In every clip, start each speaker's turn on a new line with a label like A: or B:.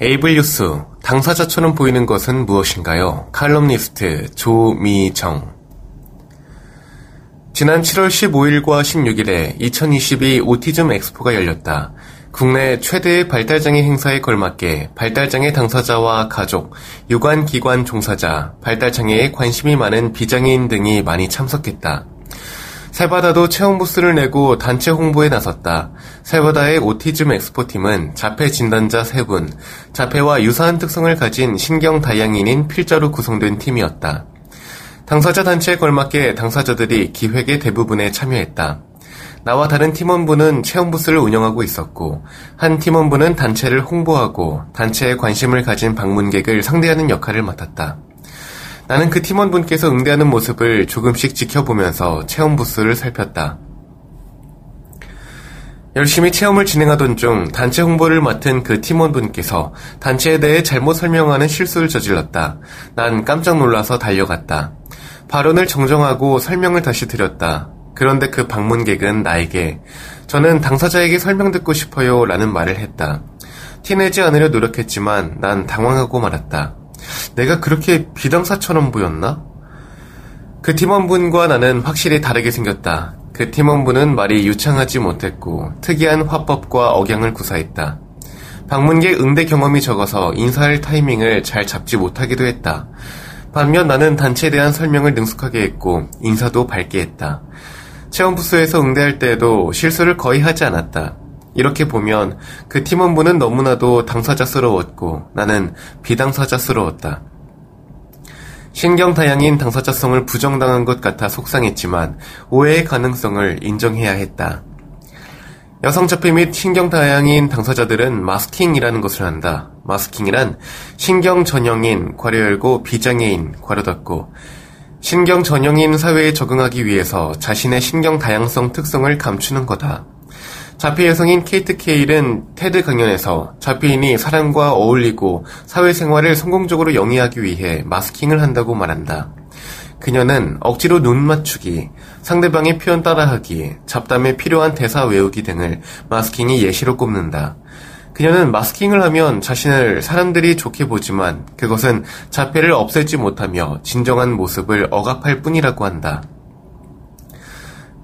A: 에이블 뉴스 당사자처럼 보이는 것은 무엇인가요? 칼럼니스트 조미정 지난 7월 15일과 16일에 2022 오티즘 엑스포가 열렸다. 국내 최대의 발달장애 행사에 걸맞게 발달장애 당사자와 가족, 유관기관 종사자, 발달장애에 관심이 많은 비장애인 등이 많이 참석했다. 세바다도 체험 부스를 내고 단체 홍보에 나섰다. 세바다의 오티즘 엑스포팀은 자폐 진단자 3분, 자폐와 유사한 특성을 가진 신경 다양인인 필자로 구성된 팀이었다. 당사자 단체에 걸맞게 당사자들이 기획의 대부분에 참여했다. 나와 다른 팀원부는 체험 부스를 운영하고 있었고, 한 팀원부는 단체를 홍보하고 단체에 관심을 가진 방문객을 상대하는 역할을 맡았다. 나는 그 팀원분께서 응대하는 모습을 조금씩 지켜보면서 체험 부스를 살폈다. 열심히 체험을 진행하던 중 단체 홍보를 맡은 그 팀원분께서 단체에 대해 잘못 설명하는 실수를 저질렀다. 난 깜짝 놀라서 달려갔다. 발언을 정정하고 설명을 다시 드렸다. 그런데 그 방문객은 나에게 저는 당사자에게 설명 듣고 싶어요 라는 말을 했다. 티내지 않으려 노력했지만 난 당황하고 말았다. 내가 그렇게 비당사처럼 보였나? 그 팀원분과 나는 확실히 다르게 생겼다. 그 팀원분은 말이 유창하지 못했고 특이한 화법과 억양을 구사했다. 방문객 응대 경험이 적어서 인사할 타이밍을 잘 잡지 못하기도 했다. 반면 나는 단체에 대한 설명을 능숙하게 했고 인사도 밝게 했다. 체험 부스에서 응대할 때에도 실수를 거의 하지 않았다. 이렇게 보면 그 팀원분은 너무나도 당사자스러웠고 나는 비당사자스러웠다. 신경다양인 당사자성을 부정당한 것 같아 속상했지만 오해의 가능성을 인정해야 했다. 여성자폐 및 신경다양인 당사자들은 마스킹이라는 것을 한다. 마스킹이란 신경전형인 괄호 열고 비장애인 괄호 닫고 신경전형인 사회에 적응하기 위해서 자신의 신경다양성 특성을 감추는 거다. 자폐 여성인 케이트 케일은 테드 강연에서 자폐인이 사람과 어울리고 사회생활을 성공적으로 영위하기 위해 마스킹을 한다고 말한다. 그녀는 억지로 눈 맞추기, 상대방의 표현 따라하기, 잡담에 필요한 대사 외우기 등을 마스킹이 예시로 꼽는다. 그녀는 마스킹을 하면 자신을 사람들이 좋게 보지만 그것은 자폐를 없애지 못하며 진정한 모습을 억압할 뿐이라고 한다.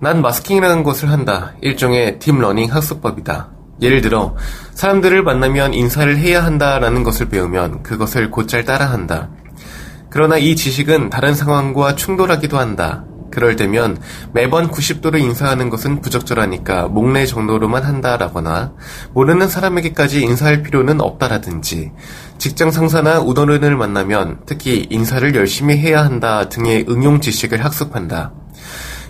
A: 난 마스킹이라는 것을 한다. 일종의 딥러닝 학습법이다. 예를 들어 사람들을 만나면 인사를 해야 한다라는 것을 배우면 그것을 곧잘 따라한다. 그러나 이 지식은 다른 상황과 충돌하기도 한다. 그럴 때면 매번 90도로 인사하는 것은 부적절하니까 목내 정도로만 한다라거나 모르는 사람에게까지 인사할 필요는 없다라든지 직장 상사나 우더른을 만나면 특히 인사를 열심히 해야 한다 등의 응용 지식을 학습한다.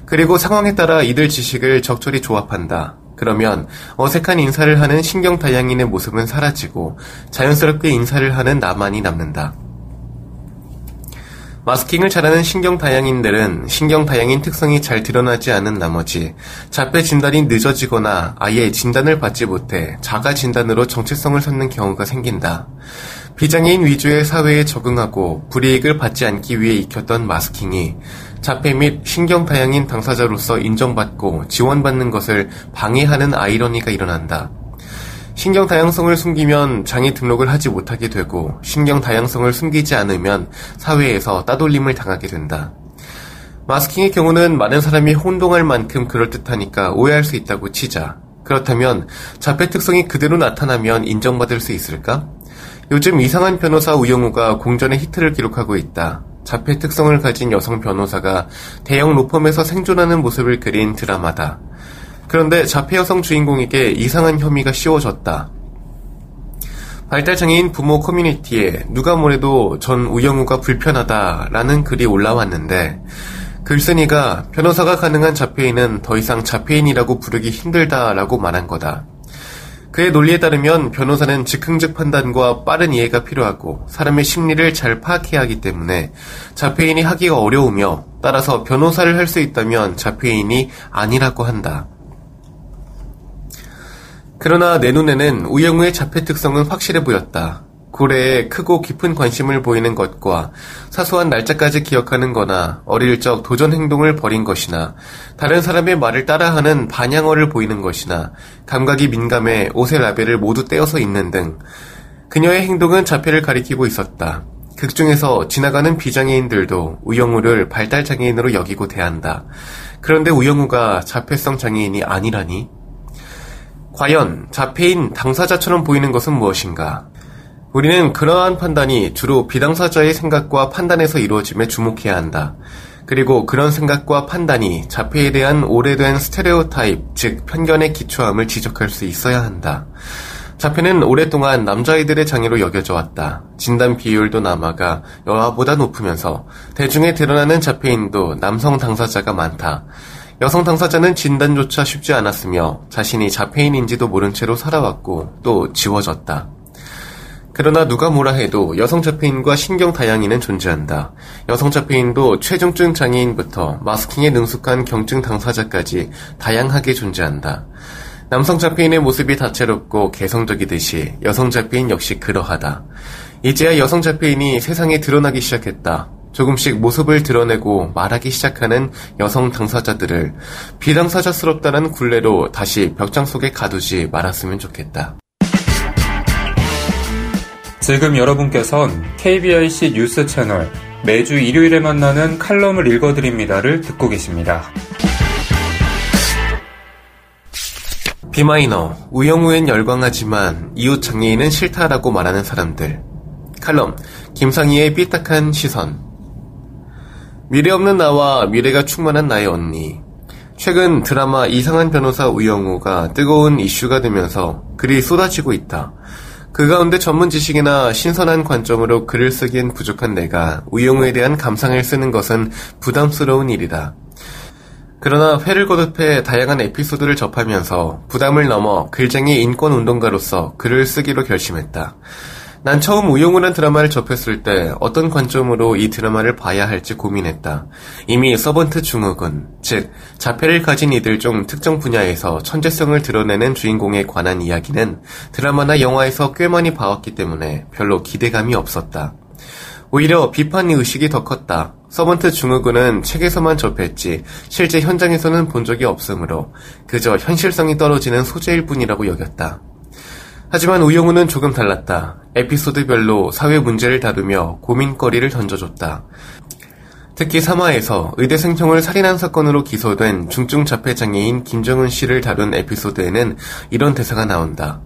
A: 그리고 상황에 따라 이들 지식을 적절히 조합한다. 그러면 어색한 인사를 하는 신경 다양인의 모습은 사라지고 자연스럽게 인사를 하는 나만이 남는다. 마스킹을 잘하는 신경 다양인들은 신경 다양인 특성이 잘 드러나지 않은 나머지 자폐 진단이 늦어지거나 아예 진단을 받지 못해 자가 진단으로 정체성을 찾는 경우가 생긴다. 비장애인 위주의 사회에 적응하고 불이익을 받지 않기 위해 익혔던 마스킹이 자폐 및 신경다양인 당사자로서 인정받고 지원받는 것을 방해하는 아이러니가 일어난다. 신경 다양성을 숨기면 장애 등록을 하지 못하게 되고 신경 다양성을 숨기지 않으면 사회에서 따돌림을 당하게 된다. 마스킹의 경우는 많은 사람이 혼동할 만큼 그럴듯하니까 오해할 수 있다고 치자. 그렇다면 자폐 특성이 그대로 나타나면 인정받을 수 있을까? 요즘 이상한 변호사 우영우가 공전의 히트를 기록하고 있다. 자폐 특성을 가진 여성 변호사가 대형 로펌에서 생존하는 모습을 그린 드라마다. 그런데 자폐 여성 주인공에게 이상한 혐의가 씌워졌다. 발달장애인 부모 커뮤니티에 누가 뭐래도 전 우영우가 불편하다라는 글이 올라왔는데 글쓴이가 변호사가 가능한 자폐인은 더 이상 자폐인이라고 부르기 힘들다라고 말한 거다. 그의 논리에 따르면 변호사는 즉흥적 판단과 빠른 이해가 필요하고 사람의 심리를 잘 파악해야 하기 때문에 자폐인이 하기가 어려우며 따라서 변호사를 할 수 있다면 자폐인이 아니라고 한다. 그러나 내 눈에는 우영우의 자폐 특성은 확실해 보였다. 고래에 크고 깊은 관심을 보이는 것과 사소한 날짜까지 기억하는 거나 어릴 적 도전 행동을 벌인 것이나 다른 사람의 말을 따라하는 반향어를 보이는 것이나 감각이 민감해 옷의 라벨을 모두 떼어서 입는 등 그녀의 행동은 자폐를 가리키고 있었다. 극 중에서 지나가는 비장애인들도 우영우를 발달장애인으로 여기고 대한다. 그런데 우영우가 자폐성 장애인이 아니라니? 과연 자폐인 당사자처럼 보이는 것은 무엇인가? 우리는 그러한 판단이 주로 비당사자의 생각과 판단에서 이루어짐에 주목해야 한다. 그리고 그런 생각과 판단이 자폐에 대한 오래된 스테레오타입, 즉 편견의 기초함을 지적할 수 있어야 한다. 자폐는 오랫동안 남자아이들의 장애로 여겨져 왔다. 진단 비율도 남아가 여아보다 높으면서 대중에 드러나는 자폐인도 남성 당사자가 많다. 여성 당사자는 진단조차 쉽지 않았으며 자신이 자폐인인지도 모른 채로 살아왔고 또 지워졌다. 그러나 누가 뭐라 해도 여성 자폐인과 신경 다양인은 존재한다. 여성 자폐인도 최중증 장애인부터 마스킹에 능숙한 경증 당사자까지 다양하게 존재한다. 남성 자폐인의 모습이 다채롭고 개성적이듯이 여성 자폐인 역시 그러하다. 이제야 여성 자폐인이 세상에 드러나기 시작했다. 조금씩 모습을 드러내고 말하기 시작하는 여성 당사자들을 비당사자스럽다는 굴레로 다시 벽장 속에 가두지 말았으면 좋겠다.
B: 지금 여러분께선 KBIC 뉴스 채널 매주 일요일에 만나는 칼럼을 읽어드립니다를 듣고 계십니다.
A: 비마이너, 우영우엔 열광하지만 이웃 장애인은 싫다라고 말하는 사람들. 칼럼, 김상희의 삐딱한 시선. 미래 없는 나와 미래가 충만한 나의 언니. 최근 드라마 이상한 변호사 우영우가 뜨거운 이슈가 되면서 글이 쏟아지고 있다. 그 가운데 전문 지식이나 신선한 관점으로 글을 쓰기엔 부족한 내가 우영우에 대한 감상을 쓰는 것은 부담스러운 일이다. 그러나 회를 거듭해 다양한 에피소드를 접하면서 부담을 넘어 글쟁이 인권운동가로서 글을 쓰기로 결심했다. 난 처음 우영우란 드라마를 접했을 때 어떤 관점으로 이 드라마를 봐야 할지 고민했다. 이미 서번트 중흑은, 즉, 자폐를 가진 이들 중 특정 분야에서 천재성을 드러내는 주인공에 관한 이야기는 드라마나 영화에서 꽤 많이 봐왔기 때문에 별로 기대감이 없었다. 오히려 비판 의식이 더 컸다. 서번트 중흑은 책에서만 접했지 실제 현장에서는 본 적이 없으므로 그저 현실성이 떨어지는 소재일 뿐이라고 여겼다. 하지만 우영우는 조금 달랐다. 에피소드별로 사회 문제를 다루며 고민거리를 던져줬다. 특히 3화에서 의대 생총을 살인한 사건으로 기소된 중증 자폐 장애인 김정은 씨를 다룬 에피소드에는 이런 대사가 나온다.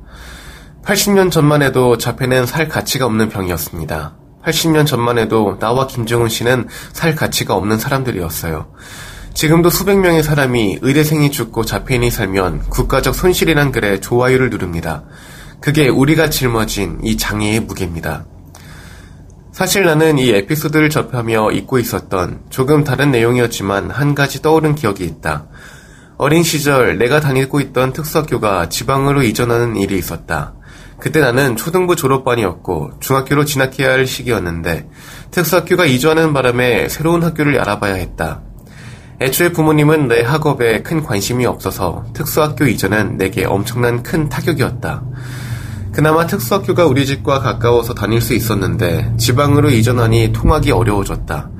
A: 80년 전만 해도 자폐는 살 가치가 없는 병이었습니다. 80년 전만 해도 나와 김정은 씨는 살 가치가 없는 사람들이었어요. 지금도 수백 명의 사람이 의대생이 죽고 자폐인이 살면 국가적 손실이란 글에 좋아요를 누릅니다. 그게 우리가 짊어진 이 장애의 무게입니다. 사실 나는 이 에피소드를 접하며 잊고 있었던 조금 다른 내용이었지만 한 가지 떠오른 기억이 있다. 어린 시절 내가 다니고 있던 특수학교가 지방으로 이전하는 일이 있었다. 그때 나는 초등부 졸업반이었고 중학교로 진학해야 할 시기였는데 특수학교가 이주하는 바람에 새로운 학교를 알아봐야 했다. 애초에 부모님은 내 학업에 큰 관심이 없어서 특수학교 이전은 내게 엄청난 큰 타격이었다. 그나마 특수학교가 우리 집과 가까워서 다닐 수 있었는데 지방으로 이전하니 통학이 어려워졌다.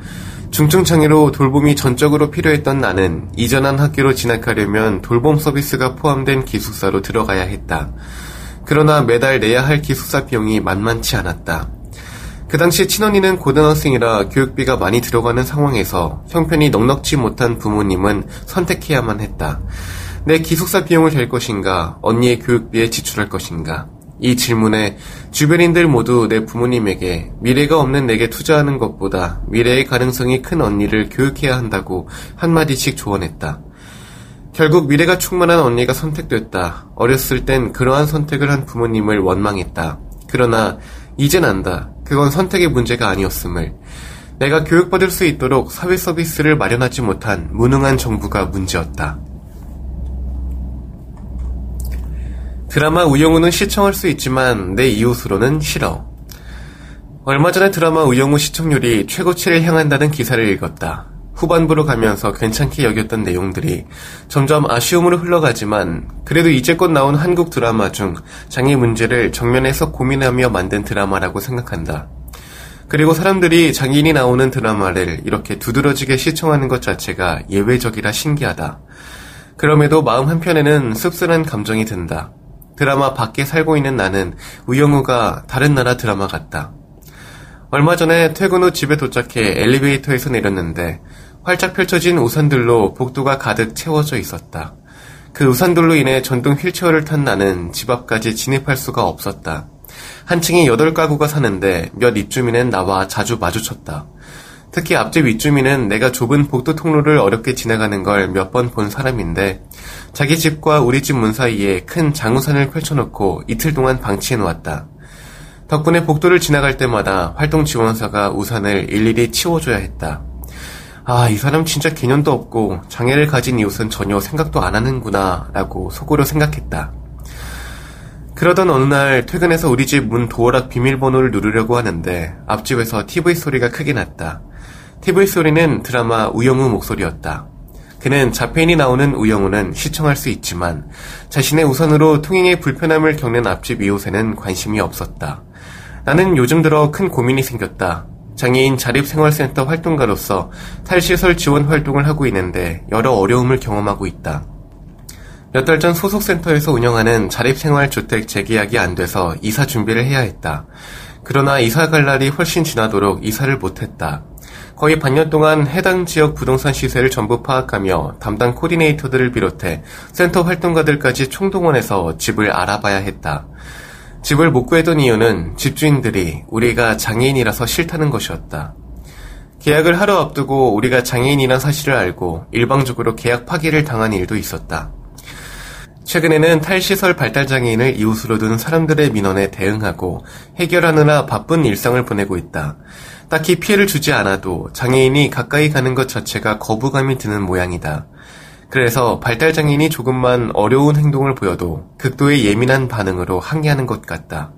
A: 중증장애로 돌봄이 전적으로 필요했던 나는 이전한 학교로 진학하려면 돌봄 서비스가 포함된 기숙사로 들어가야 했다. 그러나 매달 내야 할 기숙사 비용이 만만치 않았다. 그 당시 친언니는 고등학생이라 교육비가 많이 들어가는 상황에서 형편이 넉넉지 못한 부모님은 선택해야만 했다. 내 기숙사 비용을 댈 것인가, 언니의 교육비에 지출할 것인가. 이 질문에 주변인들 모두 내 부모님에게 미래가 없는 내게 투자하는 것보다 미래의 가능성이 큰 언니를 교육해야 한다고 한마디씩 조언했다. 결국 미래가 충만한 언니가 선택됐다. 어렸을 땐 그러한 선택을 한 부모님을 원망했다. 그러나 이젠 안다. 그건 선택의 문제가 아니었음을. 내가 교육받을 수 있도록 사회 서비스를 마련하지 못한 무능한 정부가 문제였다. 드라마 우영우는 시청할 수 있지만 내 이웃으로는 싫어. 얼마 전에 드라마 우영우 시청률이 최고치를 향한다는 기사를 읽었다. 후반부로 가면서 괜찮게 여겼던 내용들이 점점 아쉬움으로 흘러가지만 그래도 이제껏 나온 한국 드라마 중 장애 문제를 정면에서 고민하며 만든 드라마라고 생각한다. 그리고 사람들이 장애인이 나오는 드라마를 이렇게 두드러지게 시청하는 것 자체가 예외적이라 신기하다. 그럼에도 마음 한편에는 씁쓸한 감정이 든다. 드라마 밖에 살고 있는 나는 우영우가 다른 나라 드라마 같다. 얼마 전에 퇴근 후 집에 도착해 엘리베이터에서 내렸는데 활짝 펼쳐진 우산들로 복도가 가득 채워져 있었다. 그 우산들로 인해 전동 휠체어를 탄 나는 집 앞까지 진입할 수가 없었다. 한 층에 8가구가 사는데 몇 입주민은 나와 자주 마주쳤다. 특히 앞집 윗주민은 내가 좁은 복도 통로를 어렵게 지나가는 걸 몇 번 본 사람인데 자기 집과 우리 집 문 사이에 큰 장우산을 펼쳐놓고 이틀 동안 방치해 놓았다. 덕분에 복도를 지나갈 때마다 활동 지원사가 우산을 일일이 치워줘야 했다. 아, 이 사람 진짜 개념도 없고 장애를 가진 이웃은 전혀 생각도 안 하는구나 라고 속으로 생각했다. 그러던 어느 날 퇴근해서 우리 집 문 도어락 비밀번호를 누르려고 하는데 앞집에서 TV 소리가 크게 났다. TV 소리는 드라마 우영우 목소리였다. 그는 자폐인이 나오는 우영우는 시청할 수 있지만 자신의 우선으로 통행에 불편함을 겪는 앞집 이웃에는 관심이 없었다. 나는 요즘 들어 큰 고민이 생겼다. 장애인 자립생활센터 활동가로서 탈시설 지원 활동을 하고 있는데 여러 어려움을 경험하고 있다. 몇 달 전 소속센터에서 운영하는 자립생활주택 재계약이 안 돼서 이사 준비를 해야 했다. 그러나 이사 갈 날이 훨씬 지나도록 이사를 못했다. 거의 반년 동안 해당 지역 부동산 시세를 전부 파악하며 담당 코디네이터들을 비롯해 센터 활동가들까지 총동원해서 집을 알아봐야 했다. 집을 못 구했던 이유는 집주인들이 우리가 장애인이라서 싫다는 것이었다. 계약을 하루 앞두고 우리가 장애인이란 사실을 알고 일방적으로 계약 파기를 당한 일도 있었다. 최근에는 탈시설 발달장애인을 이웃으로 둔 사람들의 민원에 대응하고 해결하느라 바쁜 일상을 보내고 있다. 딱히 피해를 주지 않아도 장애인이 가까이 가는 것 자체가 거부감이 드는 모양이다. 그래서 발달 장애인이 조금만 어려운 행동을 보여도 극도의 예민한 반응으로 항의하는 것 같다.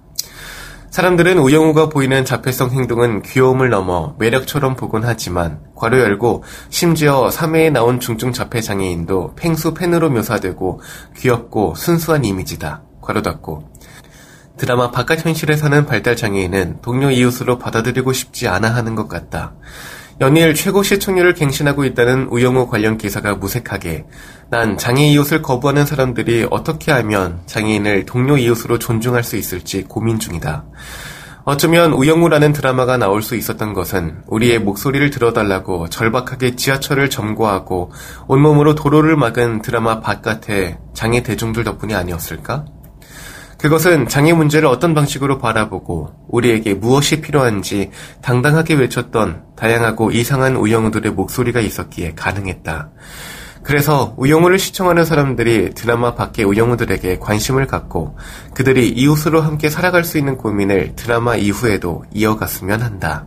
A: 사람들은 우영우가 보이는 자폐성 행동은 귀여움을 넘어 매력처럼 보곤 하지만 괄호 열고 심지어 3회에 나온 중증 자폐 장애인도 팽수 팬으로 묘사되고 귀엽고 순수한 이미지다. 괄호 닫고 드라마 바깥 현실에 사는 발달 장애인은 동료 이웃으로 받아들이고 싶지 않아 하는 것 같다. 연일 최고 시청률을 갱신하고 있다는 우영우 관련 기사가 무색하게 난 장애 이웃을 거부하는 사람들이 어떻게 하면 장애인을 동료 이웃으로 존중할 수 있을지 고민 중이다. 어쩌면 우영우라는 드라마가 나올 수 있었던 것은 우리의 목소리를 들어달라고 절박하게 지하철을 점거하고 온몸으로 도로를 막은 드라마 바깥의 장애 대중들 덕분이 아니었을까? 그것은 장애 문제를 어떤 방식으로 바라보고 우리에게 무엇이 필요한지 당당하게 외쳤던 다양하고 이상한 우영우들의 목소리가 있었기에 가능했다. 그래서 우영우를 시청하는 사람들이 드라마 밖의 우영우들에게 관심을 갖고 그들이 이웃으로 함께 살아갈 수 있는 고민을 드라마 이후에도 이어갔으면 한다.